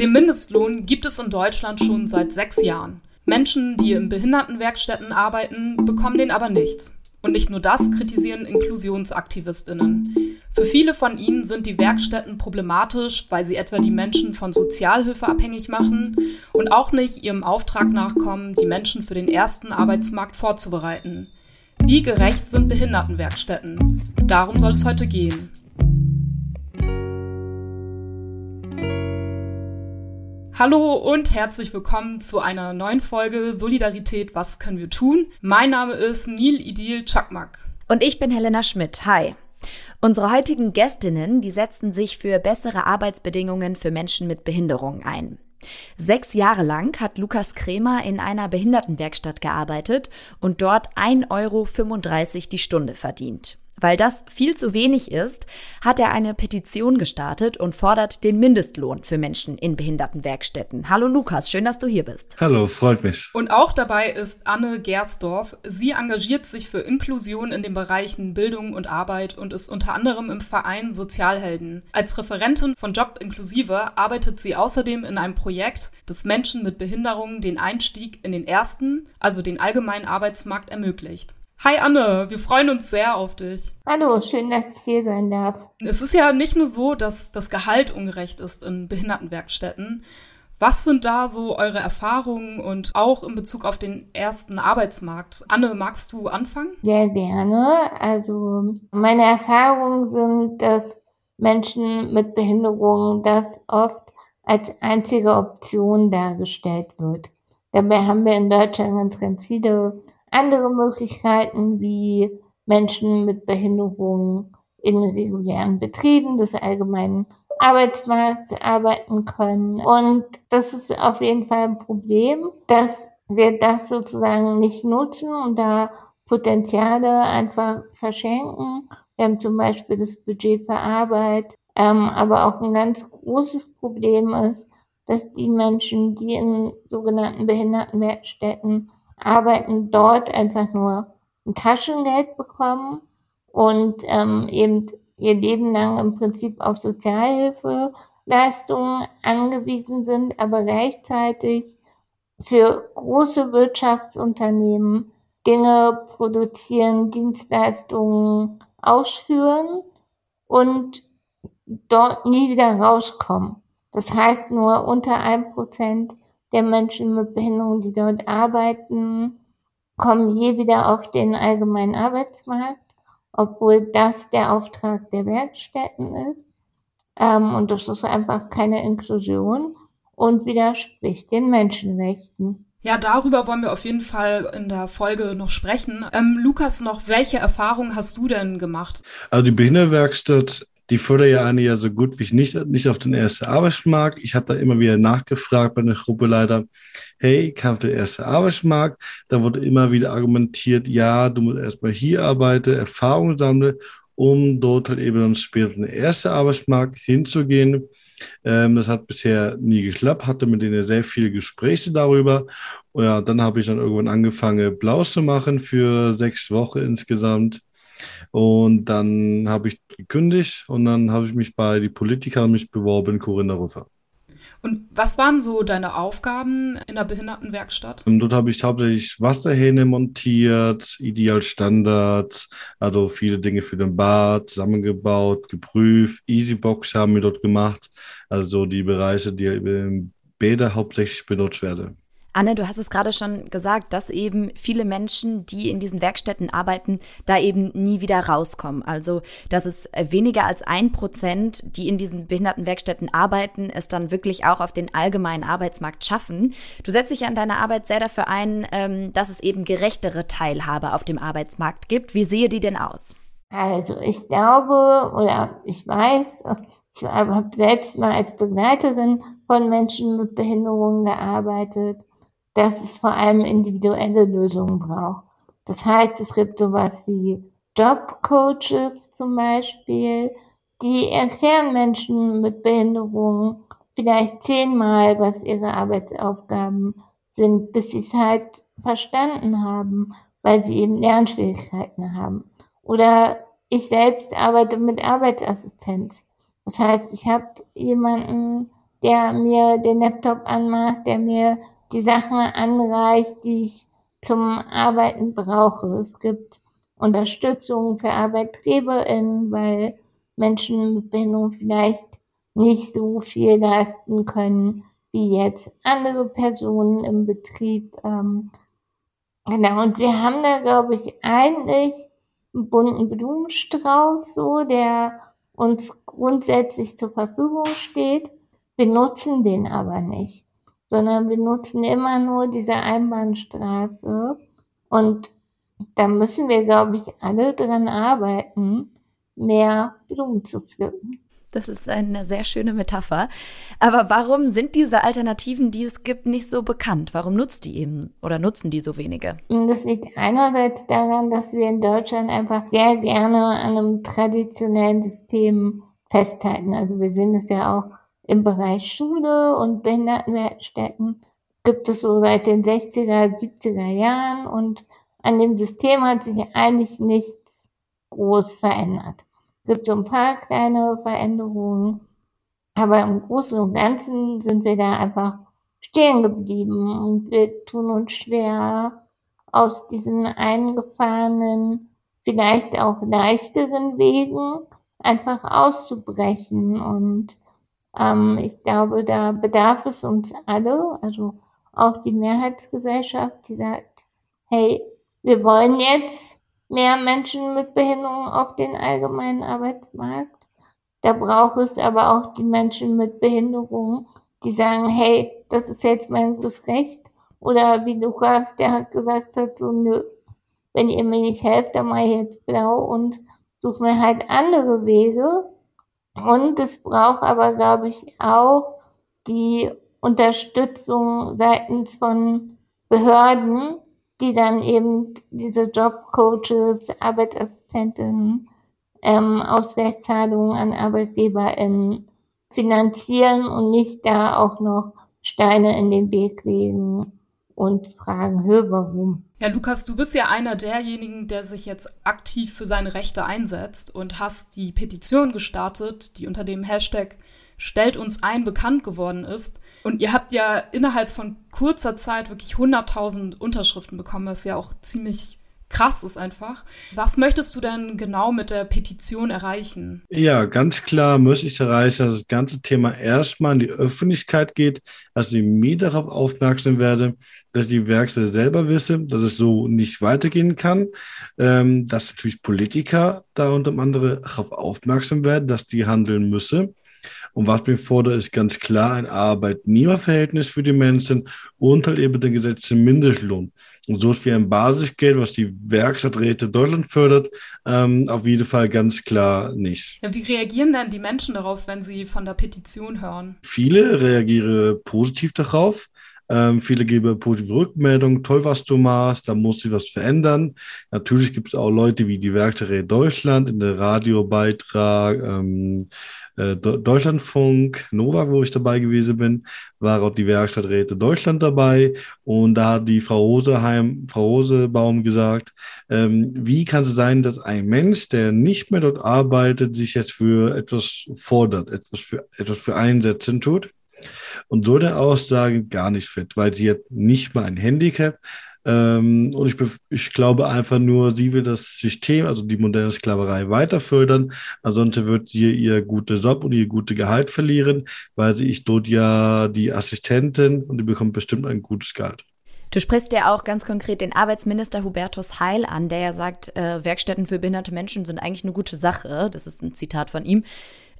Den Mindestlohn gibt es in Deutschland schon seit sechs Jahren. Menschen, die in Behindertenwerkstätten arbeiten, bekommen den aber nicht. Und nicht nur das kritisieren Inklusionsaktivistinnen. Für viele von ihnen sind die Werkstätten problematisch, weil sie etwa die Menschen von Sozialhilfe abhängig machen und auch nicht ihrem Auftrag nachkommen, die Menschen für den ersten Arbeitsmarkt vorzubereiten. Wie gerecht sind Behindertenwerkstätten? Darum soll es heute gehen. Hallo und herzlich willkommen zu einer neuen Folge Solidarität, was können wir tun? Mein Name ist Nil Idil Chakmak. Und ich bin Helena Schmidt. Hi. Unsere heutigen Gästinnen, die setzen sich für bessere Arbeitsbedingungen für Menschen mit Behinderungen ein. Sechs Jahre lang hat Lukas Krämer in einer Behindertenwerkstatt gearbeitet und dort 1,35 Euro die Stunde verdient. Weil das viel zu wenig ist, hat er eine Petition gestartet und fordert den Mindestlohn für Menschen in Behindertenwerkstätten. Hallo Lukas, schön, dass du hier bist. Hallo, freut mich. Und auch dabei ist Anne Gersdorf. Sie engagiert sich für Inklusion in den Bereichen Bildung und Arbeit und ist unter anderem im Verein Sozialhelden. Als Referentin von Job Inklusive arbeitet sie außerdem in einem Projekt, das Menschen mit Behinderungen den Einstieg in den ersten, also den allgemeinen Arbeitsmarkt ermöglicht. Hi Anne, wir freuen uns sehr auf dich. Hallo, schön, dass ich hier sein darf. Es ist ja nicht nur so, dass das Gehalt ungerecht ist in Behindertenwerkstätten. Was sind da so eure Erfahrungen und auch in Bezug auf den ersten Arbeitsmarkt? Anne, magst du anfangen? Sehr gerne. Also meine Erfahrungen sind, dass Menschen mit Behinderungen das oft als einzige Option dargestellt wird. Dabei haben wir in Deutschland ganz, ganz viele andere Möglichkeiten wie Menschen mit Behinderungen in regulären Betrieben des allgemeinen Arbeitsmarkts arbeiten können. Und das ist auf jeden Fall ein Problem, dass wir das sozusagen nicht nutzen und da Potenziale einfach verschenken. Wir haben zum Beispiel das Budget für Arbeit, ähm, aber auch ein ganz großes Problem ist, dass die Menschen, die in sogenannten Behindertenwerkstätten arbeiten, dort einfach nur ein Taschengeld bekommen und ähm, eben ihr Leben lang im Prinzip auf Sozialhilfeleistungen angewiesen sind, aber gleichzeitig für große Wirtschaftsunternehmen Dinge produzieren, Dienstleistungen ausführen und dort nie wieder rauskommen. Das heißt nur unter ein Prozent der Menschen mit Behinderung, die dort arbeiten, kommen je wieder auf den allgemeinen Arbeitsmarkt, obwohl das der Auftrag der Werkstätten ist. Ähm, und das ist einfach keine Inklusion und widerspricht den Menschenrechten. Ja, darüber wollen wir auf jeden Fall in der Folge noch sprechen. Ähm, Lukas, noch welche Erfahrungen hast du denn gemacht? Also die Behinderwerkstatt die fördern ja ja so gut wie nicht, nicht auf den ersten Arbeitsmarkt. Ich habe da immer wieder nachgefragt bei der Gruppeleiter, hey, kam der erste Arbeitsmarkt? Da wurde immer wieder argumentiert, ja, du musst erstmal hier arbeiten, Erfahrung sammeln, um dort halt eben dann später den ersten Arbeitsmarkt hinzugehen. Ähm, das hat bisher nie geklappt, hatte mit denen sehr viele Gespräche darüber. Und ja, dann habe ich dann irgendwann angefangen, Blaus zu machen für sechs Wochen insgesamt. Und dann habe ich gekündigt und dann habe ich mich bei die Politiker mich beworben, Corinna Rüffer. Und was waren so deine Aufgaben in der Behindertenwerkstatt? Und dort habe ich hauptsächlich Wasserhähne montiert, Idealstandard, also viele Dinge für den Bad zusammengebaut, geprüft. Easybox haben wir dort gemacht, also die Bereiche, die im Bäder hauptsächlich benutzt werden. Anne, du hast es gerade schon gesagt, dass eben viele Menschen, die in diesen Werkstätten arbeiten, da eben nie wieder rauskommen. Also, dass es weniger als ein Prozent, die in diesen Behindertenwerkstätten arbeiten, es dann wirklich auch auf den allgemeinen Arbeitsmarkt schaffen. Du setzt dich an deiner Arbeit sehr dafür ein, ähm, dass es eben gerechtere Teilhabe auf dem Arbeitsmarkt gibt. Wie sehe die denn aus? Also, ich glaube oder ich weiß, ich habe selbst mal als Begleiterin von Menschen mit Behinderungen gearbeitet dass es vor allem individuelle Lösungen braucht. Das heißt, es gibt sowas wie Jobcoaches zum Beispiel, die erklären Menschen mit Behinderungen vielleicht zehnmal, was ihre Arbeitsaufgaben sind, bis sie es halt verstanden haben, weil sie eben Lernschwierigkeiten haben. Oder ich selbst arbeite mit Arbeitsassistenz. Das heißt, ich habe jemanden der mir den Laptop anmacht, der mir die Sachen anreicht, die ich zum Arbeiten brauche. Es gibt Unterstützung für ArbeitgeberInnen, weil Menschen mit Behinderung vielleicht nicht so viel leisten können wie jetzt andere Personen im Betrieb. Ähm, genau, und wir haben da, glaube ich, eigentlich einen bunten Blumenstrauß, so, der uns grundsätzlich zur Verfügung steht. Wir nutzen den aber nicht, sondern wir nutzen immer nur diese Einbahnstraße. Und da müssen wir, glaube ich, alle dran arbeiten, mehr Blumen zu pflücken. Das ist eine sehr schöne Metapher. Aber warum sind diese Alternativen, die es gibt, nicht so bekannt? Warum nutzt die eben oder nutzen die so wenige? Das liegt einerseits daran, dass wir in Deutschland einfach sehr gerne an einem traditionellen System festhalten. Also wir sehen es ja auch im Bereich Schule und Behindertenwerkstätten gibt es so seit den 60er, 70er Jahren und an dem System hat sich eigentlich nichts groß verändert gibt so ein paar kleine Veränderungen, aber im Großen und Ganzen sind wir da einfach stehen geblieben und wir tun uns schwer, aus diesen eingefahrenen, vielleicht auch leichteren Wegen einfach auszubrechen. Und ähm, ich glaube, da bedarf es uns alle, also auch die Mehrheitsgesellschaft, die sagt, hey, wir wollen jetzt mehr Menschen mit Behinderung auf den allgemeinen Arbeitsmarkt. Da braucht es aber auch die Menschen mit Behinderung, die sagen, hey, das ist jetzt mein gutes Recht. Oder wie Lukas, der hat gesagt hat, so, nö, wenn ihr mir nicht helft, dann mache ich jetzt blau und suche mir halt andere Wege. Und es braucht aber, glaube ich, auch die Unterstützung seitens von Behörden, die dann eben diese Jobcoaches, Arbeitsassistentinnen, ähm, Ausgleichszahlungen an ArbeitgeberInnen finanzieren und nicht da auch noch Steine in den Weg legen und fragen, hör, warum? Ja, Lukas, du bist ja einer derjenigen, der sich jetzt aktiv für seine Rechte einsetzt und hast die Petition gestartet, die unter dem Hashtag Stellt uns ein bekannt geworden ist. Und ihr habt ja innerhalb von kurzer Zeit wirklich 100.000 Unterschriften bekommen, was ja auch ziemlich krass ist einfach. Was möchtest du denn genau mit der Petition erreichen? Ja, ganz klar möchte ich erreichen, dass das ganze Thema erstmal in die Öffentlichkeit geht, dass ich mir darauf aufmerksam werde, dass die Werkstätte selber wisse, dass es so nicht weitergehen kann, ähm, dass natürlich Politiker da unter anderem darauf aufmerksam werden, dass die handeln müssen und was mir fordert, ist ganz klar ein Arbeitnehmerverhältnis für die Menschen und halt eben den gesetzten Mindestlohn. Und so ist wie ein Basisgeld, was die Werkstatträte Deutschland fördert, ähm, auf jeden Fall ganz klar nicht. Ja, wie reagieren denn die Menschen darauf, wenn sie von der Petition hören? Viele reagieren positiv darauf. Ähm, viele geben positive Rückmeldungen, toll, was du machst, da muss sich was verändern. Natürlich gibt es auch Leute wie die Werkstatträte Deutschland in der Radiobeitrag, ähm, äh, Deutschlandfunk, Nova, wo ich dabei gewesen bin, war auch die Werkstatträte Deutschland dabei und da hat die Frau Roseheim, Frau Rosebaum gesagt, ähm, wie kann es sein, dass ein Mensch, der nicht mehr dort arbeitet, sich jetzt für etwas fordert, etwas für, etwas für Einsätzen tut? Und so eine Aussage gar nicht fit, weil sie hat nicht mal ein Handicap, ähm, und ich, ich glaube einfach nur, sie will das System, also die moderne Sklaverei, weiter fördern. Ansonsten wird sie ihr gute Job und ihr gute Gehalt verlieren, weil sie ist dort ja die Assistentin und die bekommt bestimmt ein gutes Gehalt. Du sprichst ja auch ganz konkret den Arbeitsminister Hubertus Heil an, der ja sagt, äh, Werkstätten für behinderte Menschen sind eigentlich eine gute Sache. Das ist ein Zitat von ihm.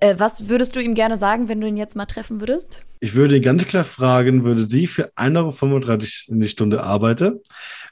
Äh, was würdest du ihm gerne sagen, wenn du ihn jetzt mal treffen würdest? Ich würde ihn ganz klar fragen, würde sie für 1,35 Euro in die Stunde arbeiten?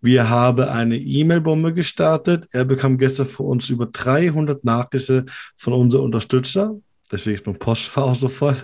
Wir haben eine E-Mail-Bombe gestartet. Er bekam gestern von uns über 300 Nachrichten von unseren Unterstützern. Deswegen ist mein Postfach so voll.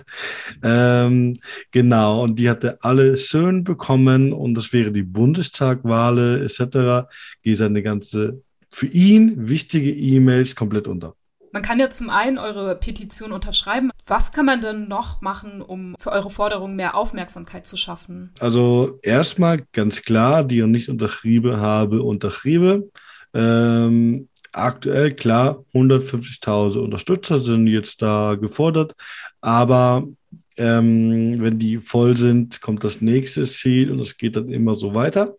Ähm, genau, und die hatte alle schön bekommen und das wäre die Bundestagwahl etc. Geht seine ganze für ihn wichtige E-Mails komplett unter. Man kann ja zum einen eure Petition unterschreiben. Was kann man denn noch machen, um für eure Forderungen mehr Aufmerksamkeit zu schaffen? Also erstmal ganz klar, die ich nicht unterschrieben habe, unterschrieben. Ähm, aktuell klar, 150.000 Unterstützer sind jetzt da gefordert, aber Ähm, wenn die voll sind, kommt das nächste Ziel und es geht dann immer so weiter.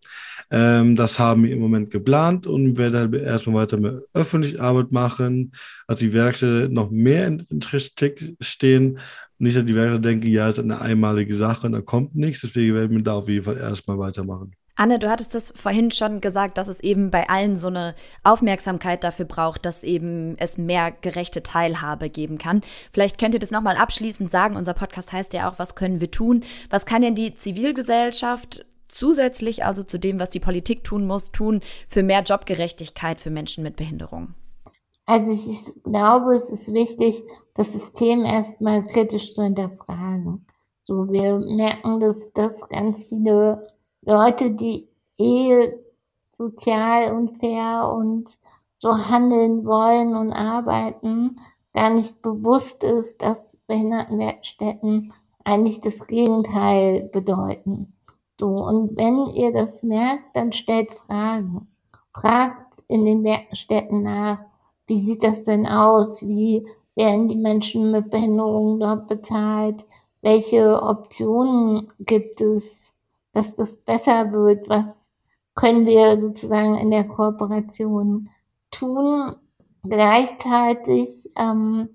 Ähm, das haben wir im Moment geplant und werden halt erstmal weiter mit öffentlich Arbeit machen. Also die Werkstätte noch mehr in, in Trick stehen. Nicht, dass die Werkstätte denken, ja, es ist eine einmalige Sache und da kommt nichts. Deswegen werden wir da auf jeden Fall erstmal weitermachen. Anne, du hattest das vorhin schon gesagt, dass es eben bei allen so eine Aufmerksamkeit dafür braucht, dass eben es mehr gerechte Teilhabe geben kann. Vielleicht könnt ihr das nochmal abschließend sagen. Unser Podcast heißt ja auch, was können wir tun? Was kann denn die Zivilgesellschaft zusätzlich also zu dem, was die Politik tun muss, tun für mehr Jobgerechtigkeit für Menschen mit Behinderung? Also ich glaube, es ist wichtig, das System erstmal kritisch zu hinterfragen. So, wir merken, dass, dass ganz viele Leute, die eh sozial und fair und so handeln wollen und arbeiten, gar nicht bewusst ist, dass Behindertenwerkstätten eigentlich das Gegenteil bedeuten. So, und wenn ihr das merkt, dann stellt Fragen. Fragt in den Werkstätten nach, wie sieht das denn aus? Wie werden die Menschen mit Behinderungen dort bezahlt? Welche Optionen gibt es, dass das besser wird? Was können wir sozusagen in der Kooperation tun? Gleichzeitig ähm,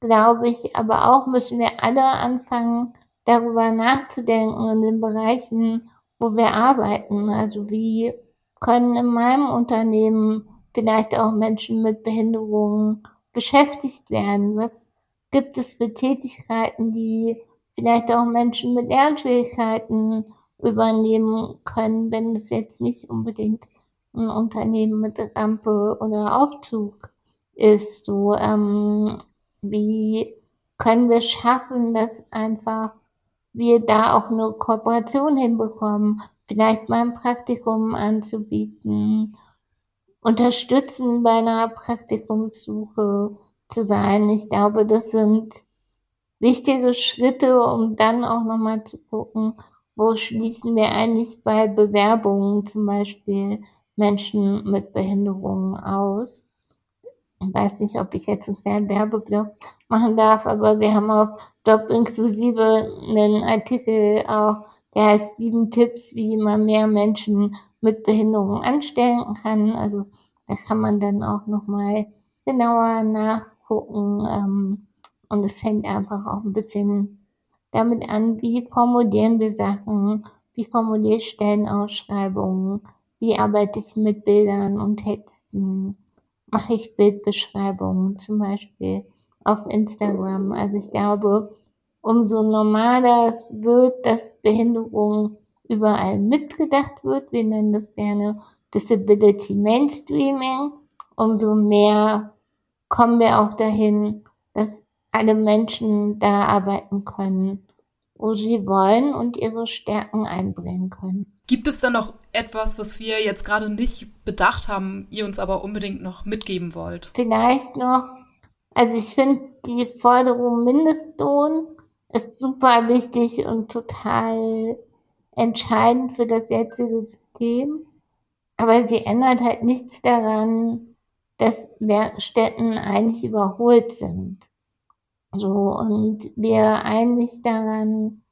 glaube ich, aber auch müssen wir alle anfangen, darüber nachzudenken in den Bereichen, wo wir arbeiten. Also wie können in meinem Unternehmen vielleicht auch Menschen mit Behinderungen beschäftigt werden? Was gibt es für Tätigkeiten, die vielleicht auch Menschen mit Lernschwierigkeiten übernehmen können, wenn es jetzt nicht unbedingt ein Unternehmen mit Rampe oder Aufzug ist. So, ähm, wie können wir schaffen, dass einfach wir da auch eine Kooperation hinbekommen, vielleicht mal ein Praktikum anzubieten, unterstützen bei einer Praktikumssuche zu sein. Ich glaube, das sind wichtige Schritte, um dann auch nochmal zu gucken, wo schließen wir eigentlich bei Bewerbungen zum Beispiel Menschen mit Behinderungen aus. Ich weiß nicht, ob ich jetzt einen Werbeblock machen darf, aber wir haben auf Job inklusive einen Artikel auch, der heißt sieben Tipps, wie man mehr Menschen mit Behinderung anstellen kann. Also da kann man dann auch nochmal genauer nachgucken. Ähm, und es fängt einfach auch ein bisschen damit an, wie formulieren wir Sachen, wie formuliere ich Stellenausschreibungen, wie arbeite ich mit Bildern und Texten, mache ich Bildbeschreibungen zum Beispiel auf Instagram. Also ich glaube, umso normaler es wird, dass Behinderung überall mitgedacht wird, wir nennen das gerne Disability Mainstreaming, umso mehr kommen wir auch dahin, dass alle Menschen da arbeiten können, wo sie wollen und ihre Stärken einbringen können. Gibt es da noch etwas, was wir jetzt gerade nicht bedacht haben, ihr uns aber unbedingt noch mitgeben wollt? Vielleicht noch also ich finde die Forderung Mindestlohn ist super wichtig und total entscheidend für das jetzige System. Aber sie ändert halt nichts daran, dass Werkstätten eigentlich überholt sind. So, und wir eigentlich daran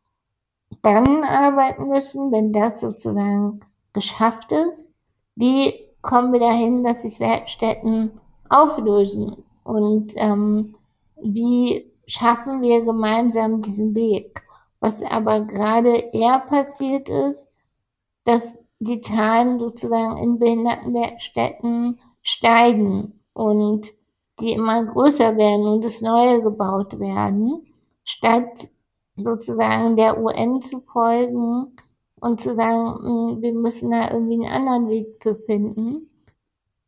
dann arbeiten müssen, wenn das sozusagen geschafft ist. Wie kommen wir dahin, dass sich Werkstätten auflösen? Und ähm, wie schaffen wir gemeinsam diesen Weg? Was aber gerade eher passiert ist, dass die Zahlen sozusagen in Behindertenwerkstätten steigen und die immer größer werden und es neue gebaut werden, statt sozusagen der UN zu folgen und zu sagen, hm, wir müssen da irgendwie einen anderen Weg für finden.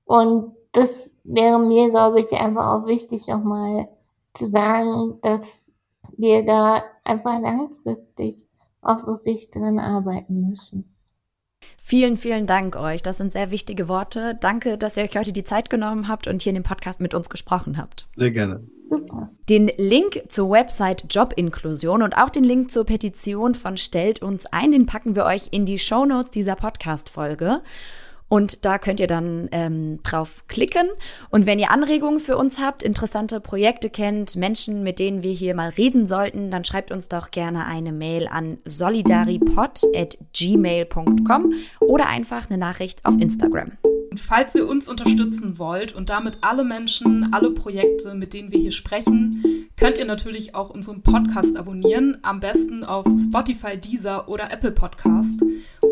Und das wäre mir, glaube ich, einfach auch wichtig, nochmal zu sagen, dass wir da einfach langfristig auch wirklich dran arbeiten müssen. Vielen, vielen Dank euch. Das sind sehr wichtige Worte. Danke, dass ihr euch heute die Zeit genommen habt und hier in dem Podcast mit uns gesprochen habt. Sehr gerne. Den Link zur Website Jobinklusion und auch den Link zur Petition von Stellt uns ein, den packen wir euch in die Show Notes dieser Podcast-Folge. Und da könnt ihr dann ähm, drauf klicken. Und wenn ihr Anregungen für uns habt, interessante Projekte kennt, Menschen, mit denen wir hier mal reden sollten, dann schreibt uns doch gerne eine Mail an solidaripod.gmail.com oder einfach eine Nachricht auf Instagram. Und falls ihr uns unterstützen wollt und damit alle Menschen, alle Projekte, mit denen wir hier sprechen, könnt ihr natürlich auch unseren Podcast abonnieren, am besten auf Spotify, Deezer oder Apple Podcast.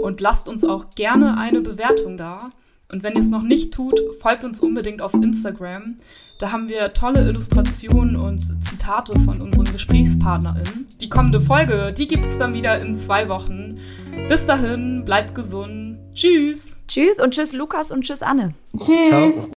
Und lasst uns auch gerne eine Bewertung da. Und wenn ihr es noch nicht tut, folgt uns unbedingt auf Instagram. Da haben wir tolle Illustrationen und Zitate von unseren GesprächspartnerInnen. Die kommende Folge, die gibt es dann wieder in zwei Wochen. Bis dahin, bleibt gesund Tschüss. Tschüss und tschüss Lukas und tschüss Anne. Tschüss. Ciao.